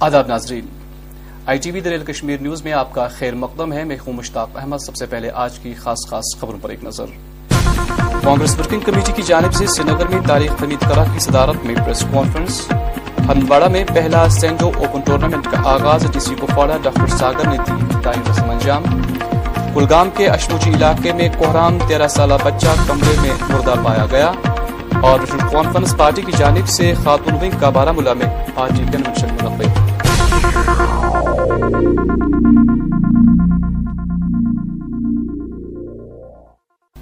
آداب ناظرین، I T V the real Kashmir news میں آپ کا خیر مقدم ہے۔ میں ہوں مشتاق احمد۔ سب سے پہلے آج کی خاص خاص خبروں پر ایک نظر۔ کانگریس ورکنگ کمیٹی کی جانب سے سری نگر میں تاریخ حمید کرا کی صدارت میں پریس کانفرنس۔ ہندواڑہ میں پہلا سینڈو اوپن ٹورنامنٹ کا آغاز۔ ڈی سی کوپواڑہ ڈاکٹر ساگر نے دی ٹائم رسم انجام۔ کلگام کے اشموچی علاقے میں کوہرام تیرہ سالہ بچہ کمرے میں مردہ پایا گیا اور نیشنل کانفرنس پارٹی کی جانب سے خاتون ونگ کا بارہ ملا میں۔ پارٹی کنونشن منعقد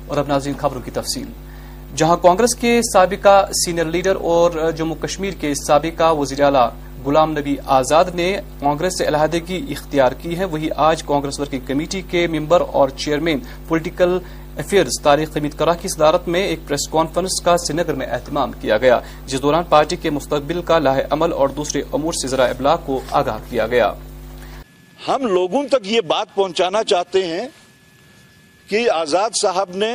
اور اب ناظرین خبروں کی تفصیل۔ جہاں کانگریس کے سابقہ سینئر لیڈر اور جموں کشمیر کے سابقہ وزیر اعلی غلام نبی آزاد نے کانگریس سے علیحدگی اختیار کی ہے۔ وہی آج کانگریس ورکنگ کمیٹی کے ممبر اور چیئرمین پولیٹیکل افیئرز تاریخ حمید کرا کی صدارت میں ایک پریس کانفرنس کا سری نگر میں اہتمام کیا گیا، جس دوران پارٹی کے مستقبل کا لاہ عمل اور دوسرے امور سے ذرائع ابلاغ کو آگاہ کیا گیا۔ ہم لوگوں تک یہ بات پہنچانا چاہتے ہیں کہ آزاد صاحب نے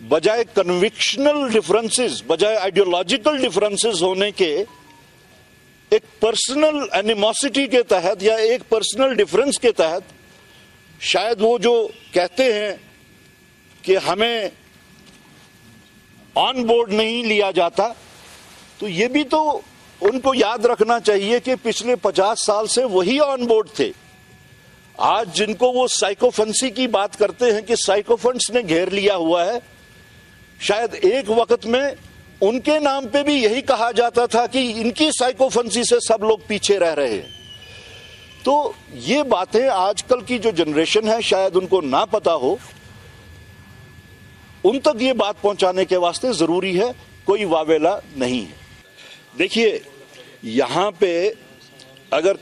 بجائے کنوکشنل ڈفرنسز بجائے آئیڈیولوجیکل ڈفرنسز ہونے کے ایک پرسنل اینیموسٹی کے تحت یا ایک پرسنل ڈفرنس کے تحت شاید وہ جو کہتے ہیں کہ ہمیں آن بورڈ نہیں لیا جاتا، تو یہ بھی تو ان کو یاد رکھنا چاہیے کہ پچھلے پچاس سال سے وہی آن بورڈ تھے۔ آج جن کو وہ سائیکوفنسی کی بات کرتے ہیں کہ سائیکوفنس نے گھیر لیا ہوا ہے شاید ایک وقت میں ان کے نام پہ بھی یہی کہا جاتا تھا کہ ان کی سائیکوفنسی سے سب لوگ پیچھے رہ رہے ہیں۔ تو یہ باتیں آج کل کی جو جنریشن ہے، شاید ان کو نہ پتا ہو۔ ان تک یہ بات پہنچانے کے واسطے ضروری ہے، کوئی واویلا نہیں ہے۔ دیکھیے، یہاں پہ اگر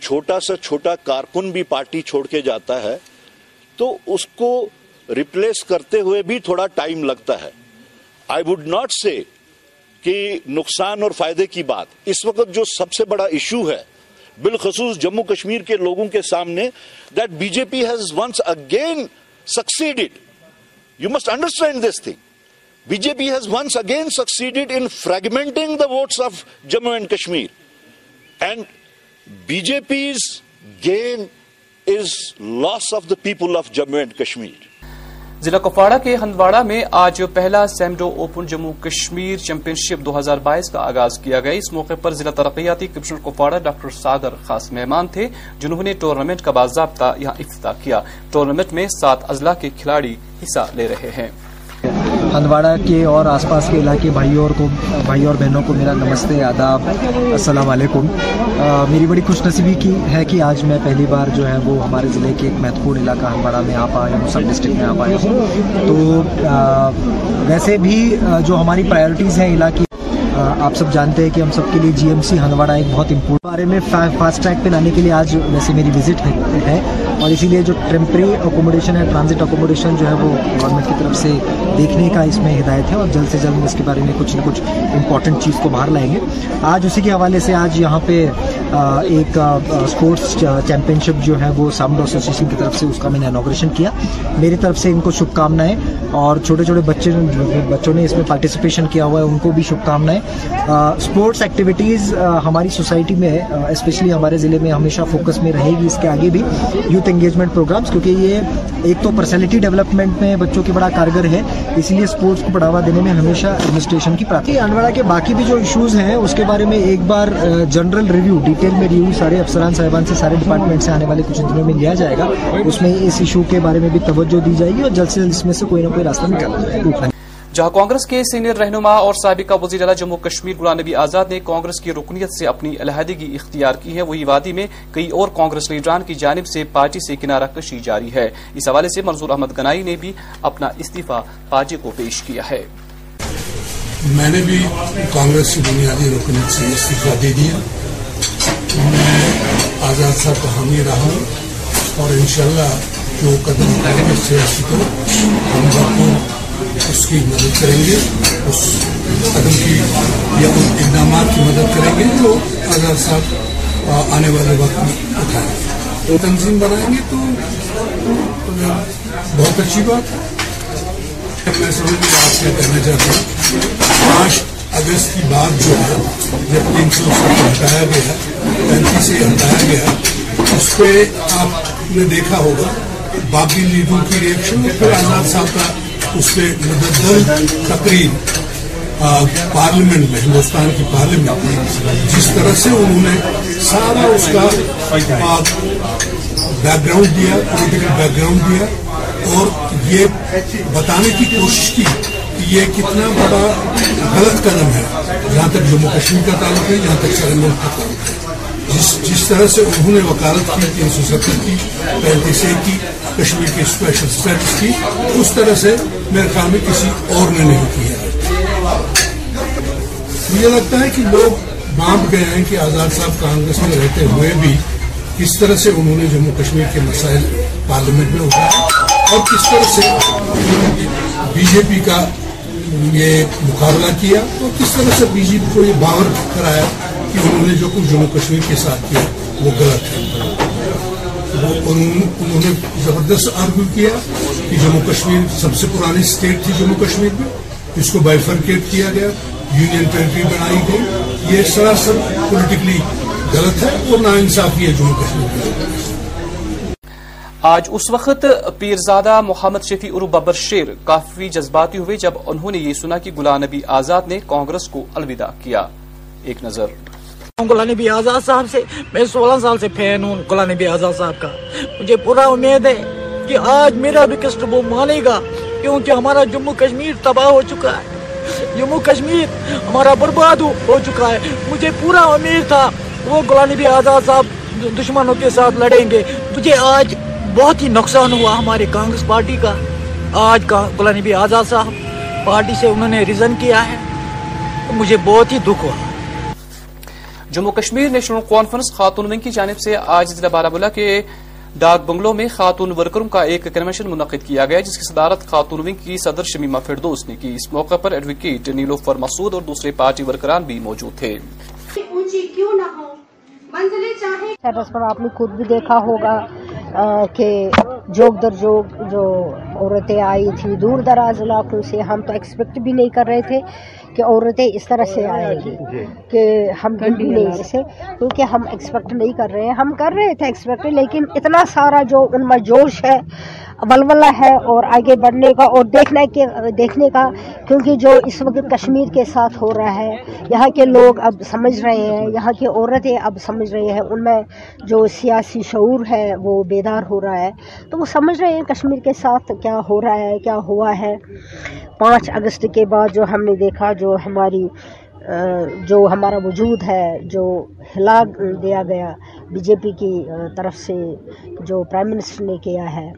چھوٹا سا چھوٹا کارکن بھی پارٹی چھوڑ کے جاتا ہے، تو اس کو ریپلیس کرتے ہوئے بھی تھوڑا ٹائم لگتا ہے۔ آئی وڈ ناٹ سے کہ نقصان اور فائدے کی بات۔ اس وقت جو سب سے بڑا ایشو ہے، بالخصوص جموں کشمیر کے لوگوں کے سامنے that B J P has once again succeeded you must understand this thing B J P has once again succeeded in fragmenting the votes of Jammu and Kashmir and B J P's gain is loss of the people of Jammu and Kashmir ضلع کپواڑہ کے ہندواڑہ میں آج پہلا سیمڈو open Jammu Kashmir champion شپ دو ہزار بائیس کا آغاز کیا گیا۔ اس موقع پر ضلع ترقیاتی کمشنر کپواڑہ ڈاکٹر ساگر خاص مہمان تھے، جنہوں نے ٹورنامنٹ کا باضابطہ یہاں افتتاح کیا۔ ٹورنامنٹ میں سات اضلاع کے کھلاڑی حصہ لے رہے ہیں۔ ہندواڑہ کے اور آس پاس کے علاقے بھائیوں اور کو بھائیوں اور بہنوں کو میرا نمستے، آداب، السلام علیکم۔ میری بڑی خوش نصیبی کی ہے کہ آج میں پہلی بار جو ہے وہ ہمارے ضلع کے ایک مہتوپورن علاقہ ہندواڑہ میں آ پایا ہوں سب ڈسٹرکٹ میں آ پایا ہوں تو ویسے بھی جو ہماری پرائیورٹیز ہیں علاقے آپ سب جانتے ہیں کہ ہم سب کے لیے جی ایم سی ہندواڑہ ایک بہت امپورٹنٹ بارے میں فاسٹ ٹریک پہ لانے کے لیے آج ویسے میری وزٹ ہے۔ اور اسی لیے جو ٹیمپری اکوموڈیشن ہے ٹرانزٹ اکوموڈیشن جو ہے وہ گورنمنٹ کی طرف سے دیکھنے کا اس میں ہدایت ہے اور جلد سے جلد ہم اس کے بارے میں کچھ نہ کچھ امپورٹنٹ چیز کو باہر لائیں گے۔ آج اسی کے حوالے سے آج یہاں پہ ایک اسپورٹس چیمپئن شپ جو ہے وہ سامڈ ایسوسیشن کی طرف سے اس کا میں نے انوگریشن کیا۔ میری طرف سے ان کو شبھ کامنائیں اور چھوٹے چھوٹے بچے، بچوں نے اس میں پارٹیسپیشن کیا ہوا ہے، ان کو بھی شبھ کامنائیں اسپورٹس ایکٹیویٹیز ہماری سوسائٹی میں اسپیشلی ہمارے ضلع میں ہمیشہ فوکس میں رہے گی اس کے آگے بھی۔ یوتھ انگیجمنٹ پروگرامس کیونکہ یہ ایک تو پرسنالٹی ڈیولپمنٹ میں بچوں کے بڑا کارگر ہے اسی لیے اسپورٹس کو بڑھاوا دینے میں ہمیشہ ایڈمنسٹریشن کی پراتی انواڑا کے باقی بھی جو ایشوز ہیں اس کے بارے میں ایک بار جنرل ریویو ڈیٹیل میں ریویو سارے افسران صاحبان سے سارے ڈپارٹمنٹ سے آنے والے کچھ دنوں میں لیا جائے گا اس میں اس ایشو کے بارے میں بھی توجہ دی جائے گی اور جلد سے جلد اس میں سے کوئی نہ کوئی راستہ نکالا جائے گا جہاں کانگریس کے سینئر رہنما اور سابقہ وزیر اعلی جموں کشمیر غلام نبی آزاد نے کانگریس کی رکنیت سے اپنی علیحدگی اختیار کی ہے، وہی وادی میں کئی اور کانگریس لیڈران کی جانب سے پارٹی سے کنارہ کشی جاری ہے۔ اس حوالے سے منظور احمد گنائی نے بھی اپنا استعفی پارٹی کو پیش کیا ہے۔ میں نے بھی کانگریس کی بنیادی رکنیت سے استعفی دے دیا میں آزاد صاحب کا حامی رہا ہوں اور انشاءاللہ جو قدم کانگریس ہم بھرپور اس کی مدد کریں گے، اس قدم کی یا ان اقدامات کی مدد کریں گے جو آزاد صاحب آنے والے وقت میں اٹھائیں۔ گے تنظیم بنائیں گے تو بہت اچھی بات میں سمجھ میں آپ سے کہنا چاہتا ہوں، پانچ اگست کی بات جو ہے جب تین سو ستر ہٹایا گیا پینتیس سے ہٹایا گیا اس پہ آپ نے دیکھا ہوگا، باقی لیڈروں کی ریئیکشن پھر آزاد صاحب کا اس پہ مددل تقریب پارلیمنٹ میں، ہندوستان کی پارلیمنٹ میں، جس طرح سے انہوں نے سارا اس کا بیک گراؤنڈ دیا پولیٹیکل بیک گراؤنڈ دیا، اور یہ بتانے کی کوشش کی کہ یہ کتنا بڑا غلط قدم ہے، جہاں تک جموں کشمیر کا تعلق ہے، جہاں تک سر ملک کا تعلق ہے۔ جس جس طرح سے انہوں نے وکالت کی، تین سو ستر کی، پینتیس کی، کشمیر کی اسپیشل اسٹیٹس کی، اس طرح سے میرے خیال میں کسی اور نے نہیں کی ہے۔ مجھے لگتا ہے کہ لوگ بانپ گئے ہیں کہ آزاد صاحب کانگریس میں رہتے ہوئے بھی کس طرح سے انہوں نے جموں کشمیر کے مسائل پارلیمنٹ میں اٹھائے اور کس طرح سے بی جے پی کا یہ مقابلہ کیا اور کس طرح سے بی جے پی کو یہ باور کرایا کہ انہوں نے جو کچھ جموں کشمیر کے ساتھ کیا وہ غلط ہے۔ وہ انہوں نے زبردست آرگو کیا کہ جموں کشمیر سب سے پرانی اسٹیٹ تھی جموں کشمیر میں۔ اس کو بائیفرکیٹ کیا گیا یونین ٹریٹری بنائی گئی۔ یہ سراسر پولیٹیکلی غلط ہے اور نا انصافی ہے جموں کشمیر میں۔ آج اس وقت پیرزادہ محمد شفیع ارو ببر شیر کافی جذباتی ہوئے جب انہوں نے یہ سنا کہ غلام نبی آزاد نے کانگریس کو الوداع کیا۔ ایک نظر۔ غلام نبی آزاد صاحب سے، میں سولہ سال سے فین ہوں غلام نبی آزاد صاحب کا۔ مجھے پورا امید ہے کہ آج میرا بھی وہ مانے گا، کیونکہ ہمارا جموں کشمیر تباہ ہو چکا ہے۔ جموں کشمیر ہمارا برباد ہو چکا ہے۔ مجھے پورا امید تھا وہ غلام نبی آزاد صاحب دشمنوں کے ساتھ لڑیں گے۔ مجھے آج بہت ہی نقصان ہوا ہماری کانگریس پارٹی کا۔ آج غلام نبی آزاد صاحب پارٹی سے انہوں نے ریزن کیا ہے، مجھے بہت ہی دکھ ہوا۔ جموں کشمیر نیشنل کانفرنس خاتون ونگ کی جانب سے آج ضلع بارہ کے ڈاک بنگلوں میں خاتون ورکروں کا ایک کنونشن منعقد کیا گیا جس کی صدارت خاتون ونگ کی صدر شمیمہ فردوس نے کی۔ اس موقع پر ایڈوکیٹ نیلوفر مسعود اور دوسرے پارٹی ورکران بھی موجود تھے۔ پر آپ نے خود بھی دیکھا ہوگا کہ جوگ در جوگ جو عورتیں آئی تھی دور دراز علاقوں سے ہم تو ایکسپیکٹ بھی نہیں کر رہے تھے۔ کہ عورتیں اس طرح سے آئیں گی جی۔ کہ ہم بھی نہیں ایسے کیونکہ ہم ایکسپیکٹ نہیں کر رہے ہیں ہم کر رہے تھے ایکسپیکٹ لیکن اتنا سارا جو ان میں جوش ہے ولولہ ہے اور آگے بڑھنے کا اور دیکھنے کے دیکھنے کا، کیونکہ جو اس وقت کشمیر کے ساتھ ہو رہا ہے، یہاں کے لوگ اب سمجھ رہے ہیں، یہاں کی عورتیں اب سمجھ رہے ہیں، ان میں جو سیاسی شعور ہے وہ بیدار ہو رہا ہے۔ تو وہ سمجھ رہے ہیں کشمیر کے ساتھ کیا ہو رہا ہے، کیا ہوا ہے۔ پانچ اگست کے بعد جو ہم نے دیکھا، جو ہماری جو ہمارا وجود ہے، جو ہلا دیا گیا بی جے پی کی طرف سے، جو پرائم منسٹر نے کیا ہے۔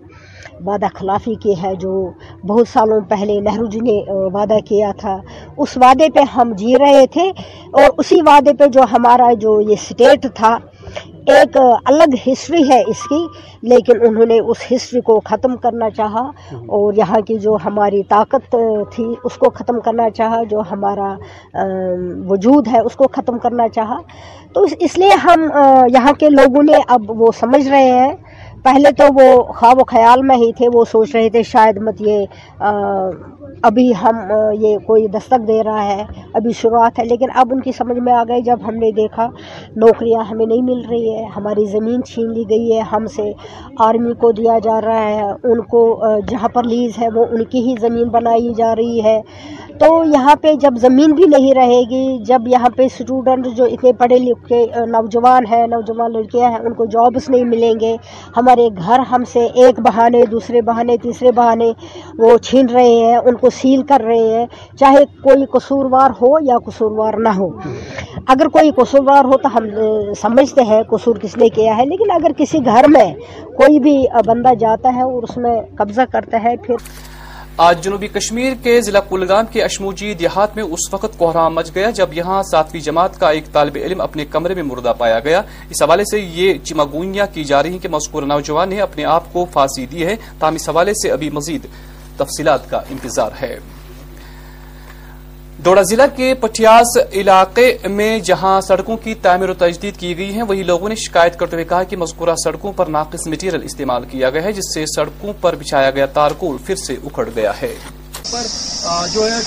وعدہ خلافی کی ہے جو بہت سالوں پہلے نہرو جی نے وعدہ کیا تھا۔ اس وعدے پہ ہم جی رہے تھے اور اسی وعدے پہ جو ہمارا جو یہ اسٹیٹ تھا، ایک الگ ہسٹری ہے اس کی، لیکن انہوں نے اس ہسٹری کو ختم کرنا چاہا اور یہاں کی جو ہماری طاقت تھی، اس کو ختم کرنا چاہا، جو ہمارا وجود ہے، اس کو ختم کرنا چاہا۔ تو اس لیے ہم یہاں کے لوگوں نے اب وہ سمجھ رہے ہیں پہلے تو وہ خواب و خیال میں ہی تھے، وہ سوچ رہے تھے شاید مت یہ ابھی ہم یہ کوئی دستک دے رہا ہے، ابھی شروعات ہے۔ لیکن اب ان کی سمجھ میں آ گئی، جب ہم نے دیکھا، نوکریاں ہمیں نہیں مل رہی ہے، ہماری زمین چھین لی گئی ہے، ہم سے آرمی کو دیا جا رہا ہے، ان کو جہاں پر لیز ہے، وہ ان کی ہی زمین بنائی جا رہی ہے۔ تو یہاں پہ جب زمین بھی نہیں رہے گی، جب یہاں پہ اسٹوڈنٹ جو اتنے پڑھے لکھے نوجوان ہیں، نوجوان لڑکیاں ہیں، ان کو جابس نہیں ملیں گے، ہمارے گھر ہم سے ایک بہانے، دوسرے بہانے، تیسرے بہانے وہ چھین رہے ہیں، ان کو سیل کر رہے ہیں، چاہے کوئی قصوروار ہو یا قصوروار نہ ہو۔ اگر کوئی قصوروار ہو تو ہم سمجھتے ہیں قصور کس نے کیا ہے، لیکن اگر کسی گھر میں کوئی بھی بندہ جاتا ہے اور اس میں قبضہ کرتا ہے، پھر آج جنوبی کشمیر کے ضلع کلگام کے اشموجی دیہات میں اس وقت کوہرام مچ گیا جب یہاں ساتویں جماعت کا ایک طالب علم اپنے کمرے میں مردہ پایا گیا۔ اس حوالے سے یہ چمگوئیاں کی جا رہی ہیں کہ مذکور نوجوان نے اپنے آپ کو پھانسی دی ہے۔ تاہم اس حوالے سے ابھی مزید تفصیلات کا انتظار ہے۔ ڈوڑا ضلع کے پٹیاس علاقے میں جہاں سڑکوں کی تعمیر و تجدید کی گئی ہے وہی لوگوں نے شکایت کرتے ہوئے کہا کہ مذکورہ سڑکوں پر ناقص مٹیریل استعمال کیا گیا ہے، جس سے سڑکوں پر بچھایا گیا تارکول پھر سے اکھڑ گیا ہے۔ پر جو ہے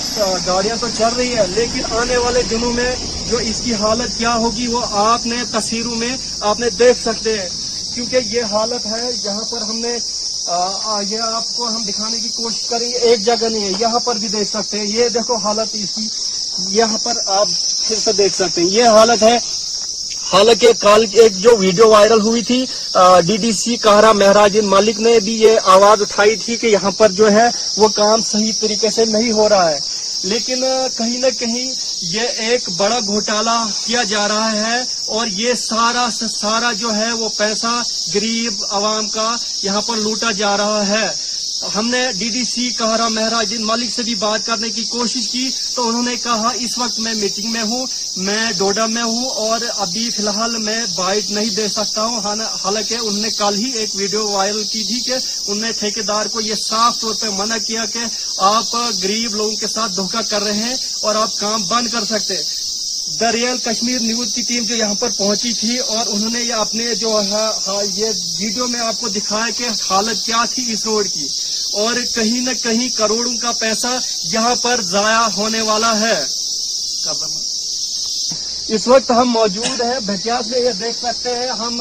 گاڑیاں تو چل رہی ہے لیکن آنے والے دنوں میں جو اس کی حالت کیا ہوگی، وہ آپ نے تصویروں میں آپ نے دیکھ سکتے ہیں۔ کیونکہ یہ حالت ہے یہاں پر ہم نے یہ آپ کو ہم دکھانے کی کوشش کریں گے ایک جگہ نہیں ہے، یہاں پر بھی دیکھ سکتے ہیں۔ یہ دیکھو حالت اس کی، یہاں پر آپ پھر سے دیکھ سکتے ہیں۔ یہ حالت ہے، حالانکہ کال ایک جو ویڈیو وائرل ہوئی تھی D D C Kahara Mehraj Malik نے بھی یہ آواز اٹھائی تھی کہ یہاں پر جو ہے وہ کام صحیح طریقے سے نہیں ہو رہا ہے۔ لیکن کہیں نہ کہیں یہ ایک بڑا گھوٹالا کیا جا رہا ہے اور یہ سارا سارا جو ہے وہ پیسہ غریب عوام کا یہاں پر لوٹا جا رہا ہے۔ ہم نے D D C Kahara Mehraj Malik سے بھی بات کرنے کی کوشش کی تو انہوں نے کہا اس وقت میں میٹنگ میں ہوں، میں ڈوڈا میں ہوں اور ابھی فی الحال میں بائٹ نہیں دے سکتا ہوں۔ ہاں، حالانکہ انہوں نے کل ہی ایک ویڈیو وائرل کی تھی کہ انہوں نے ٹھیکیدار کو یہ صاف طور پہ منع کیا کہ آپ غریب لوگوں کے ساتھ دھوکہ کر رہے ہیں اور آپ کام بند کر سکتے۔ دا ریئل کشمیر نیوز کی ٹیم جو یہاں پر پہنچی تھی اور انہوں نے یہ اپنے جو یہ ویڈیو میں آپ کو دکھایا کہ حالت کیا تھی اس روڈ کی۔ اور کہیں نہ کہیں کروڑوں کا پیسہ یہاں پر ضائع ہونے والا ہے۔ اس وقت ہم موجود ہیں۔ بھٹیاس میں یہ دیکھ سکتے ہیں۔ ہم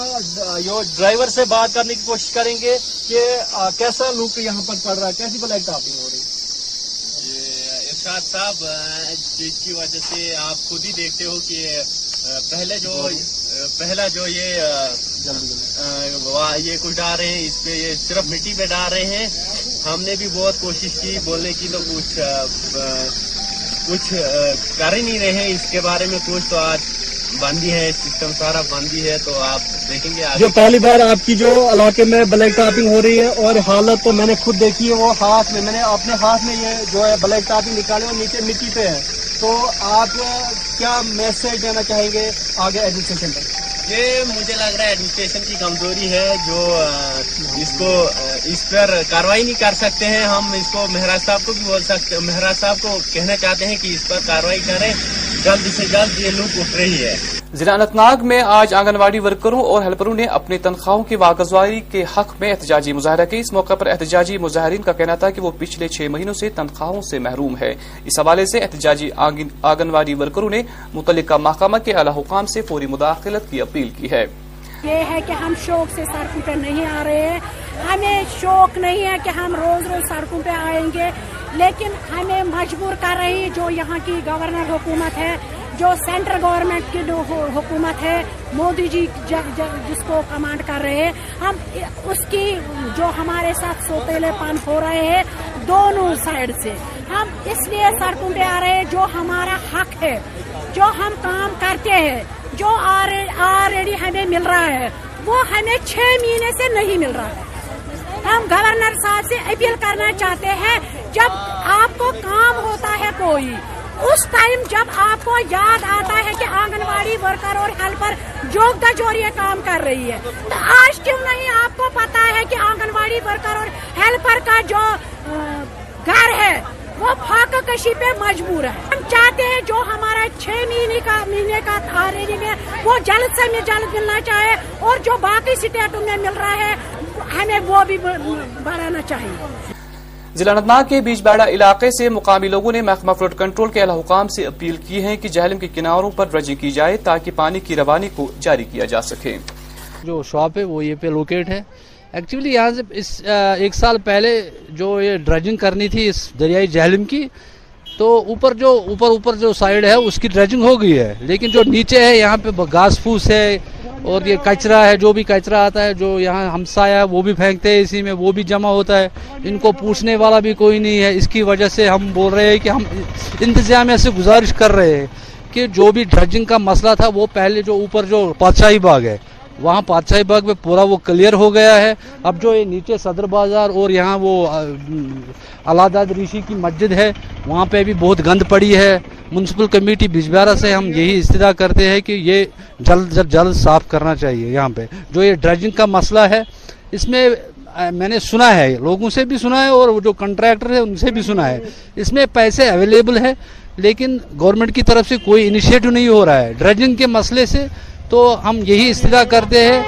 ڈرائیور سے بات کرنے کی کوشش کریں گے کہ کیسا لوک یہاں پر پڑ رہا ہے؟ کیسی بلیک ٹاپنگ ہو رہی ہے؟ ارشاد صاحب جس کی وجہ سے آپ خود ہی دیکھتے ہو کہ پہلے جو پہلا جو یہ یہ کچھ ڈال رہے ہیں اس پہ یہ صرف مٹی پہ ڈال رہے ہیں۔ ہم نے بھی بہت کوشش کی بولنے کی تو کچھ کچھ کر ہی نہیں رہے ہیں۔ اس کے بارے میں کچھ تو آج بندی ہے سسٹم سارا بندی ہے تو آپ دیکھیں گے جو پہلی بار آپ کی جو علاقے میں بلیک ٹاپنگ ہو رہی ہے اور حالت تو میں نے خود دیکھی ہے وہ ہاتھ میں میں نے اپنے ہاتھ میں یہ جو ہے بلیک ٹاپنگ نکالے اور نیچے مٹی پہ ہے۔ تو آپ کیا میسج دینا چاہیں گے آگے ایڈمنسٹریشن پر؟ یہ مجھے لگ رہا ہے ایڈمنسٹریشن کی کمزوری ہے جو اس کو اس پر کاروائی نہیں کر سکتے ہیں۔ ہم اس کو مہراج صاحب کو بھی بول سکتے مہراج صاحب کو کہنا چاہتے ہیں کہ اس پر کاروائی کریں۔ جلد سے جلد یہ لوگ اٹھ رہی ہے۔ ضلع انت ناگ میں آج آنگن واڑی ورکروں اور ہیلپروں نے اپنی تنخواہوں کی واگزواری کے حق میں احتجاجی مظاہرہ کی اس موقع پر احتجاجی مظاہرین کا کہنا تھا کہ وہ پچھلے چھ مہینوں سے تنخواہوں سے محروم ہے اس حوالے سے احتجاجی آنگن واڑی ورکروں نے متعلقہ محکمہ کے اعلی حکام سے فوری مداخلت کی اپیل کی ہے۔ یہ ہے کہ ہم شوق سے سڑکوں پہ نہیں آ رہے ہیں۔ ہمیں شوق نہیں ہے کہ ہم روز روز سڑکوں پہ آئیں گے، لیکن ہمیں مجبور کر رہی جو یہاں کی گورنر حکومت ہے، جو سینٹرل گورنمنٹ کی جو حکومت ہے، مودی جی جس کو کمانڈ کر رہے ہیں۔ ہم اس کی جو ہمارے ساتھ سوتےلے پن ہو رہے ہیں دونوں سائڈ سے۔ ہم اس لیے سڑکوں پہ آ رہے ہیں جو ہمارا حق ہے، جو ہم کام کرتے ہیں۔ جو آلریڈی ہمیں مل رہا ہے، وہ ہمیں چھ مہینے سے نہیں مل رہا۔ ہے ہم گورنر صاحب سے اپیل کرنا چاہتے ہیں، جب آپ کو کام ہوتا ہے کوئی، اس ٹائم جب آپ کو یاد آتا ہے کہ آنگن واڑی ورکر اور ہیلپر جوگ یہ کام کر رہی ہے۔ تو آج کیوں نہیں آپ کو پتا ہے کہ آنگن واڑی ورکر اور ہیلپر کا جو گھر ہے وہ فاقہ کشی پہ مجبور ہے۔ ہم چاہتے ہیں جو ہمارا چھ مہینے کا مہینے کا تھاریری میں وہ جلد سے جلد ملنا چاہے اور جو باقی اسٹیٹوں میں مل رہا ہے ہمیں وہ بھی بڑھانا چاہیے۔ ضلع انتناگ کے بیچ بیڑا علاقے سے مقامی لوگوں نے محکمہ فلوٹ کنٹرول کے اعلی حکام سے اپیل کی ہے کہ جہلم کے کناروں پر ڈرجنگ کی جائے تاکہ پانی کی روانی کو جاری کیا جا سکے۔ جو شاپ ہے وہ یہ پہ لوکیٹ ہے۔ ایکچولی یہاں سے اس ایک سال پہلے جو یہ ڈرجنگ کرنی تھی اس دریائی جہلم کی، تو اوپر جو، اوپر اوپر جو سائڈ ہے، اس کی ڈریجنگ ہو گئی ہے۔ لیکن جو نیچے ہے، یہاں پہ گھاس پھوس ہے اور یہ کچرا ہے، جو بھی کچرا آتا ہے، جو یہاں ہمسایا ہے، وہ بھی پھینکتے ہیں اسی میں، وہ بھی جمع ہوتا ہے۔ ان کو پوچھنے والا بھی کوئی نہیں ہے۔ اس کی وجہ سے ہم بول رہے ہیں کہ ہم انتظامیہ سے گزارش کر رہے ہیں کہ جو بھی ڈرجنگ کا مسئلہ تھا، وہ پہلے جو اوپر جو بادشاہی باغ ہے وہاں پادشاہی باغ میں پورا وہ کلیئر ہو گیا ہے۔ اب جو یہ نیچے صدر بازار اور یہاں وہ علاداد ریشی کی مسجد ہے، وہاں پہ بھی بہت گند پڑی ہے۔ منسپل کمیٹی بجبارہ سے ہم یہی استدا کرتے ہیں کہ یہ جلد جلد جلد صاف کرنا چاہیے یہاں پہ۔ جو یہ ڈرجنگ کا مسئلہ ہے، اس میں میں نے سنا ہے، لوگوں سے بھی سنا ہے اور جو کنٹریکٹر ہے ان سے بھی سنا ہے۔ اس میں پیسے اویلیبل ہے لیکن گورنمنٹ کی طرف سے کوئی انیشیٹو نہیں ہو رہا ہے۔ ڈرجنگ کے مسئلے سے تو ہم یہی استدا کرتے ہیں،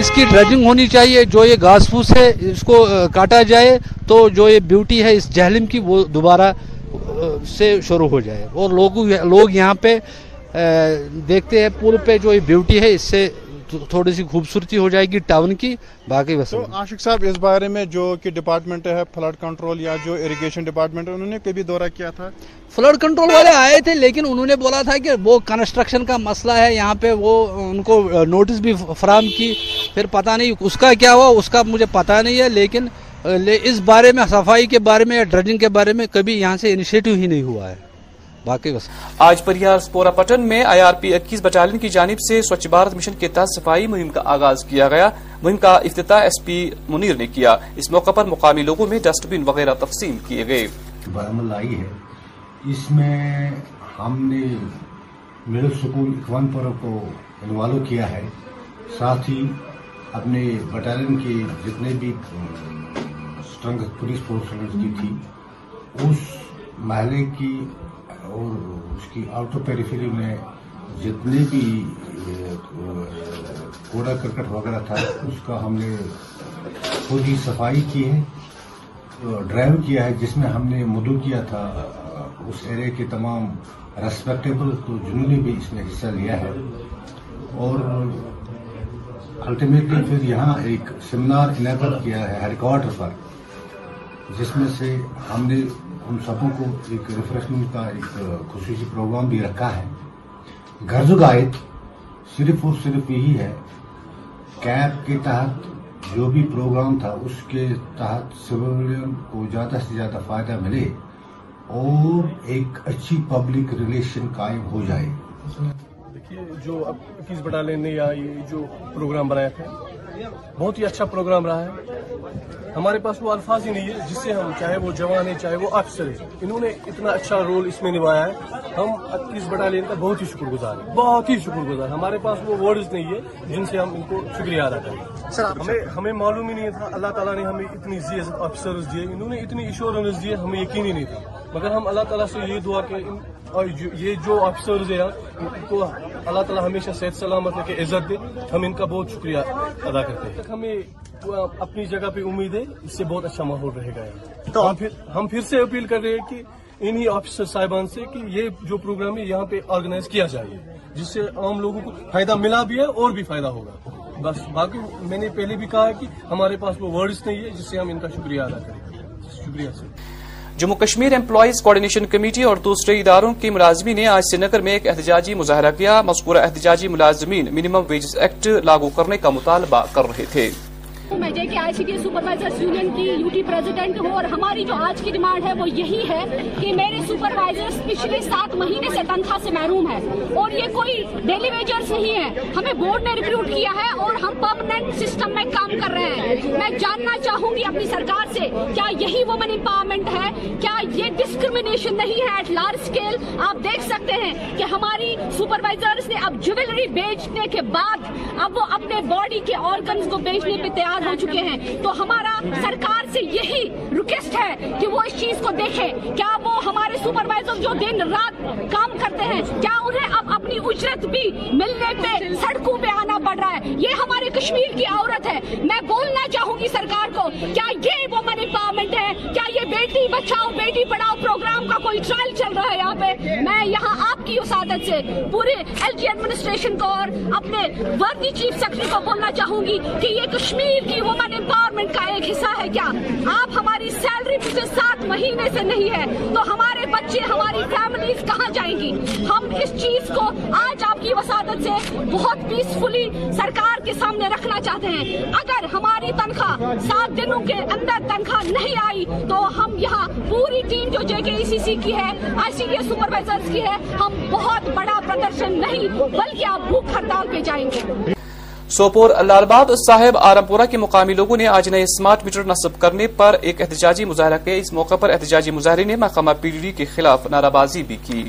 اس کی ڈریجنگ ہونی چاہیے، جو یہ گھاس پھوس ہے، اس کو کاٹا جائے تو جو یہ بیوٹی ہے، اس جہلم کی وہ دوبارہ سے شروع ہو جائے۔ اور لوگ یہاں پہ دیکھتے ہیں پل پہ جو یہ بیوٹی ہے، اس سے تھوڑی سی خوبصورتی ہو جائے گی ٹاؤن کی باقی بس عاشق صاحب اس بارے میں جو کہ ڈپارٹمنٹ ہے فلڈ کنٹرول یا جو اریگیشن ڈپارٹمنٹ انہوں نے کبھی دورہ کیا تھا؟ فلڈ کنٹرول والے آئے تھے لیکن انہوں نے بولا تھا کہ وہ کنسٹرکشن کا مسئلہ ہے یہاں پہ وہ ان کو نوٹس بھی فراہم کی۔ پھر پتہ نہیں اس کا کیا ہوا اس کا مجھے پتہ نہیں ہے لیکن اس بارے میں صفائی کے بارے میں یا ڈرجنگ کے بارے میں کبھی یہاں سے انیشیٹو ہی نہیں ہوا ہے۔ باقی بس آج پریار سپورا پٹن میں آئی آر پی اکیس بٹالین کی جانب سے سوچھ بھارت مشن کے تحت صفائی مہم کا آغاز کیا گیا۔ مہم کا افتتاح ایس پی منیر نے کیا۔ اس موقع پر مقامی لوگوں میں ڈسٹ بن وغیرہ تقسیم کیے گئے۔ برمل آئی ہے۔ اس میں ہم نے مڈل سکول اکوان پورو کو انوالو کیا ہے۔ ساتھ ہی اپنے بٹالین کے جتنے بھی اسٹرنگ پولیس فورس کی تھی اس محلے کی اور اس کی آؤٹر پیریفری میں جتنے بھی کوڑا کرکٹ وغیرہ تھا، اس کا ہم نے خود ہی صفائی کی ہے، ڈرائیو کیا ہے، جس میں ہم نے مدعو کیا تھا۔ اس ایریا کے تمام ریسپیکٹیبل تو جنہوں نے بھی اس میں حصہ لیا ہے۔ اور الٹیمیٹلی پھر یہاں ایک سیمینار انیبل کیا ہے ہیڈ کوارٹر پر، جس میں سے ہم نے ہم سبوں کو ایک ریفریشمنٹ کا ایک خصوصی پروگرام بھی رکھا ہے۔ غرض گائد صرف اور صرف یہی ہے کیب کے تحت جو بھی پروگرام تھا، اس کے تحت سویلین کو زیادہ سے زیادہ فائدہ ملے اور ایک اچھی پبلک ریلیشن قائم ہو جائے۔ دیکھیے، جو اب کس بٹالین نے یا یہ جو پروگرام بنایا تھا بہت ہی اچھا پروگرام رہا ہے۔ ہمارے پاس وہ الفاظ ہی نہیں ہے جس سے ہم چاہے وہ جوان ہے چاہے وہ افسر ہے انہوں نے اتنا اچھا رول اس میں نبھایا ہے۔ ہم اکیس بٹالین کا بہت ہی شکر گزار ہیں۔ بہت ہی شکر گزار ہمارے پاس وہ ورڈز نہیں ہے جن سے ہم ان کو شکریہ ادا کریں۔ ہمیں ہمیں معلوم ہی نہیں تھا۔ اللہ تعالیٰ نے ہمیں اتنی افسرز دیے۔ انہوں نے اتنی ایشورنس دیے ہمیں یقین ہی نہیں تھا۔ مگر ہم اللہ تعالیٰ سے یہ دعا کہ یہ جو افسرز ہیں ان کو اللہ تعالیٰ ہمیشہ صحت سلامت کے عزت دے۔ ہم ان کا بہت شکریہ ادا کرتے ہیں۔ ہمیں اپنی جگہ پہ امید ہے اس سے بہت اچھا ماحول رہے گا۔ تو ہم پھر سے اپیل کر رہے ہیں کہ انہی آفیسر صاحبان سے کہ یہ جو پروگرام ہے یہاں پہ آرگنائز کیا جائے جس سے عام لوگوں کو فائدہ ملا بھی ہے اور بھی فائدہ ہوگا۔ بس باقی میں نے پہلے بھی کہا کہ ہمارے پاس وہ ورڈز نہیں ہے جس سے ہم ان کا شکریہ ادا کریں۔ شکریہ sir. Jammu Kashmir employees coordination committee اور دوسرے اداروں کے ملازمین نے آج سری نگر میں ایک احتجاجی مظاہرہ کیا۔ مذکورہ احتجاجی ملازمین منیمم ویجز ایکٹ لاگو کرنے کا مطالبہ کر رہے تھے۔ میں J K I C D supervisor union کی یو ٹی پریزیڈنٹ ہوں اور ہماری جو آج کی ڈیمانڈ ہے وہ یہی ہے کہ میرے سپروائزر پچھلے سات مہینے سے تنخواہ سے محروم ہے اور یہ کوئی ڈیلی ویجرز نہیں ہے۔ ہمیں بورڈ نے ریکروٹ کیا ہے اور ہم پرماننٹ سسٹم میں کام کر رہے ہیں۔ میں جاننا چاہوں گی اپنی سرکار سے، کیا یہی وومن امپاورمنٹ ہے؟ کیا یہ ڈسکریمنیشن نہیں ہے ایٹ لارج اسکیل آپ دیکھ سکتے ہیں کہ ہماری سپروائزرز نے اب جویلری بیچنے کے بعد اب وہ اپنے باڈی کے آرگنز کو بیچنے پہ تیار ہو چکے ہیں۔ تو ہمارا سرکار سے یہی ریکویسٹ ہے کہ وہ اس چیز کو دیکھے۔ کیا وہ ہمارے سپروائزر جو دن رات کام کرتے ہیں، کیا انہیں اب اپنی اجرت بھی ملنے پہ، سڑکوں پہ آنا پڑ رہا ہے؟ یہ ہمارے کشمیر کی عورت ہے۔ میں بولنا چاہوں گی سرکار کو، کیا یہ وہ من امپاورمنٹ ہے؟ کیا یہ بیٹی بچاؤ، بیٹی پڑھاؤ پروگرام کا کوئی ٹرائل چل رہا ہے یہاں پہ؟ میں یہاں آپ کی اسادت سے پورے ایل جی ایڈمنسٹریشن کو اور اپنے وردی چیف سیکرٹری کو بولنا چاہوں گی کہ یہ کشمیر کی وومن امپاورمنٹ کا ایک حصہ ہے کیا؟ آپ ہماری سیلری پچھلے سات مہینے سے نہیں ہے تو ہمارے بچے، ہماری فیملیز کہاں جائیں گی؟ ہم اس چیز کو آج آپ کی وسادت سے بہت پیسفلی سرکار کے سامنے رکھنا چاہتے ہیں۔ اگر ہماری تنخواہ سات دنوں کے اندر تنخواہ نہیں آئی تو ہم یہاں پوری ٹیم جو جے کے ای سی سی کی ہے I C D S supervisor کی ہے، ہم بہت بڑا پردرشن نہیں بلکہ آپ بھوک ہڑتال پہ جائیں گے سوپور لال باد صاحب آرمپورہ کے مقامی لوگوں نے آج نئے اسمارٹ میٹر نصب کرنے پر ایک احتجاجی مظاہرہ کیا اس موقع پر احتجاجی مظاہرے نے محکمہ پی ڈی ڈی کے خلاف نعرہ بازی بھی کی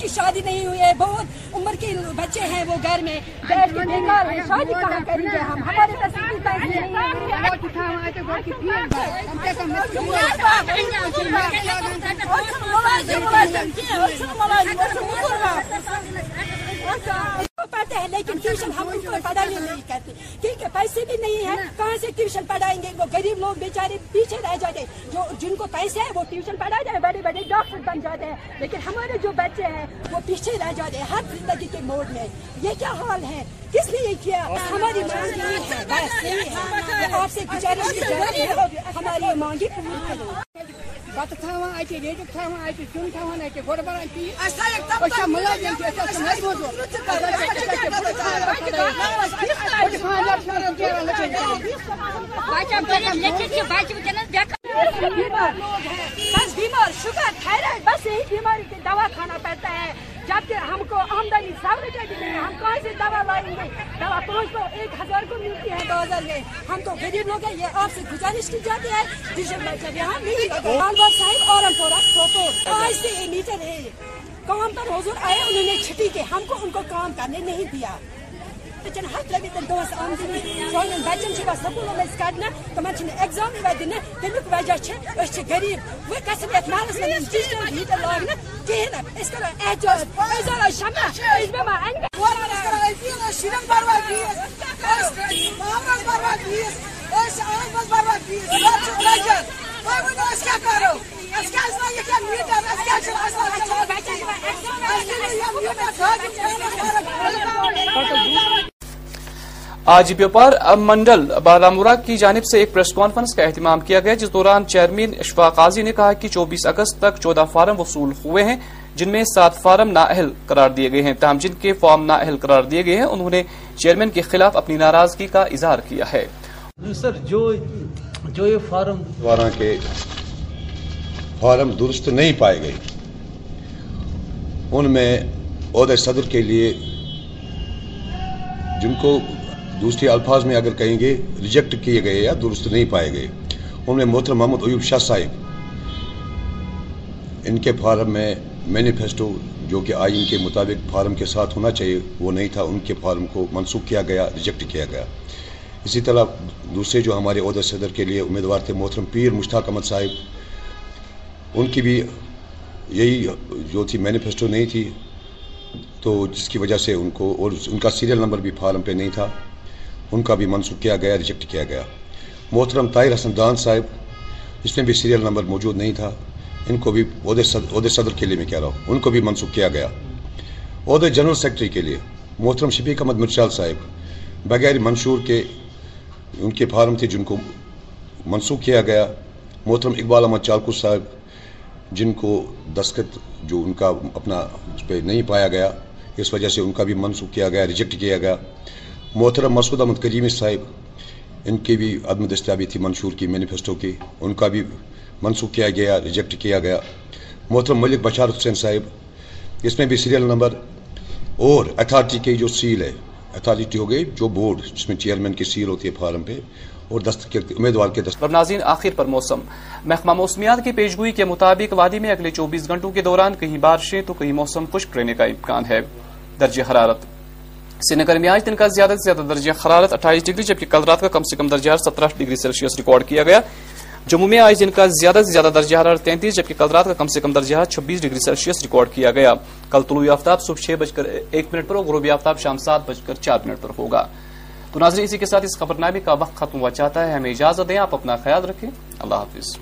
کی شادی نہیں ہوئی ہے بہت عمر کے بچے ہیں وہ گھر میں بیٹھ کے بیکار ہیں شادی کہاں کریں گے ہم ہمارے نصیب نہیں ہے کہتے ہیں لیکن ٹیوشن ہم ان کو پڑھانے نہیں کرتے کیونکہ پیسے بھی نہیں ہے کہاں سے ٹیوشن پڑھائیں گے وہ غریب لوگ بیچارے پیچھے رہ جاتے ہیں جو جن کو پیسے ہیں وہ ٹیوشن پڑھا جائے بڑے بڑے ڈاکٹر بن جاتے ہیں لیکن ہمارے جو بچے ہیں وہ پیچھے رہ جاتے ہیں ہر زندگی کے موڈ میں یہ کیا حال ہے کس نے یہ کیا ہماری مانگ ہے آپ سے گزارش ہماری مانگی پوری کرو۔ بتہٕ تھاوان اَتہِ ریڈِک تھاوان سیُن تھاوان اَتہِ گۄڈٕ بَران تی أسۍ چھا مُلٲزِم تہِ أسۍ چھا مزدوٗر بیمار لوگ ہیں بس بیمار شوگر تھائرائڈ بس یہی بیماری کے دوا کھانا پڑتا ہے جبکہ ہم کو آمدنی سو روپے بھی نہیں ہم کہاں سے دوا لائیں گے؟ دوا پانچ سو، ایک ہزار کو ملتی ہے بازار میں۔ ہم تو غریب لوگ ہیں، یہ آپ سے گزارش کی جاتی ہے۔ ڈیزل جب یہاں نہیں لگا صاحب اور پورا سوپور آج سے یہ میٹر ہے۔ کام پر حضور آئے، انہوں نے چھٹی کے ہم کو ان کو کام کرنے نہیں دیا۔ بچن لگے تو دوس آمدنی سوین بچن چھِ سکولو منٛز کڑنہٕ تِمن چھِنہٕ ایٚگزام یِوان دِنہٕ تمیُک وجہ چھِ غریٖب وۄنۍ گژھن یتھ محلس منٛز ڈِجٹل میٖٹر لاگنہٕ کِہیٖنۍ نہٕ أسۍ کرو احتِجاج أسۍ زالو شمع أسۍ بیٚہمو اَنہِ شُرٮ۪ن بروا فیٖس أسۍ مامرس بروا فیٖس آنٛگنس منٛز بروا فیٖس درٛۄجر وۄنۍ ؤنِو أسۍ کیٛاہ کرو کیٛازِ لگہِ ییٚکیٛاہ میٖٹر اَسہِ کیٛازِ چھُنہٕ آج بیوپار منڈل بارامورا کی جانب سے ایک پریس کانفرنس کا اہتمام کیا گیا جس دوران چیئرمین اشفاق قاضی نے کہا کہ چوبیس اگست تک چودہ فارم وصول ہوئے ہیں جن میں سات فارم نااہل قرار دیے گئے ہیں۔ تاہم جن کے فارم نااہل قرار دیے گئے ہیں انہوں نے چیئرمین کے خلاف اپنی ناراضگی کا اظہار کیا ہے۔ سر جو جو یہ فارم کے فارم درست نہیں پائے گئے ان میں عہدہ صدر کے لیے جن کو دوسرے الفاظ میں اگر کہیں گے ریجیکٹ کیے گئے یا درست نہیں پائے گئے، ان میں محترم محمد ایوب شاہ صاحب، ان کے فارم میں مینیفیسٹو جو کہ آئین کے مطابق فارم کے ساتھ ہونا چاہیے، وہ نہیں تھا، ان کے فارم کو منسوخ کیا گیا ریجیکٹ کیا گیا۔ اسی طرح دوسرے جو ہمارے عہدہ صدر کے لیے امیدوار تھے، محترم پیر مشتاق احمد صاحب، ان کی بھی یہی جو تھی مینیفیسٹو نہیں تھی، تو جس کی وجہ سے ان کو اور ان کا سیریل نمبر بھی فارم پہ نہیں تھا۔ ان کا بھی منسوخ کیا گیا ریجیکٹ کیا گیا۔ محترم طاہر حسن دان صاحب، اس میں بھی سیریل نمبر موجود نہیں تھا۔ ان کو بھی عہدے صدر عہدے صدر کے لیے میں کہہ رہا ہوں۔ ان کو بھی منسوخ کیا گیا۔ عہدے جنرل سیکرٹری کے لیے۔ محترم شفیق احمد مرچال صاحب، بغیر منشور کے ان کے فارم تھے جن کو منسوخ کیا گیا۔ محترم اقبال احمد چالکو صاحب، جن کو دستخط جو ان کا اپنا اس پہ نہیں پایا گیا، اس وجہ سے ان کا بھی منسوخ کیا گیا ریجیکٹ کیا گیا۔ محترم مسعود احمد کریمی صاحب، ان کی بھی عدم دستیابی تھی منشور کی مینیفیسٹو کی، ان کا بھی منسوخ کیا گیا ریجیکٹ کیا گیا۔ محترم ملک بشار حسین صاحب، اس میں بھی سیریل نمبر اور اتھارٹی کی جو سیل ہے اتھارٹی ہو گئی، جو بورڈ جس میں چیئرمین کی سیل ہوتی ہے فارم پہ، اور دست امیدوار کے دست۔ ناظرین، آخر پر موسم۔ محکمہ موسمیات کی پیشگوئی کے مطابق وادی میں اگلے چوبیس گھنٹوں کے دوران کہیں بارشیں تو کہیں موسم خشک رہنے کا امکان ہے۔ درجہ حرارت سری نگر میں آج دن کا زیادہ سے زیادہ درجہ حرارت اٹھائیس ڈگری، جبکہ کل رات کا کم سے کم درجہ سترہ ڈگری سیلسیس ریکارڈ کیا گیا۔ جموں میں آج دن کا زیادہ سے زیادہ درجہ حرارت تینتیس، جبکہ کل رات کا کم سے کم درجہ چھبیس ڈگری سیلسیس ریکارڈ کیا گیا۔ کل طلوع آفتاب صبح چھ بج کر ایک منٹ پر اور غروبی آفتاب شام سات بج کر چار منٹ پر ہوگا۔ تو ناظرین، اسی کے ساتھ اس خبر نامے کا وقت ختم ہوا چاہتا ہے۔ ہمیں اجازت دیں، آپ اپنا خیال رکھیں۔ اللہ حافظ۔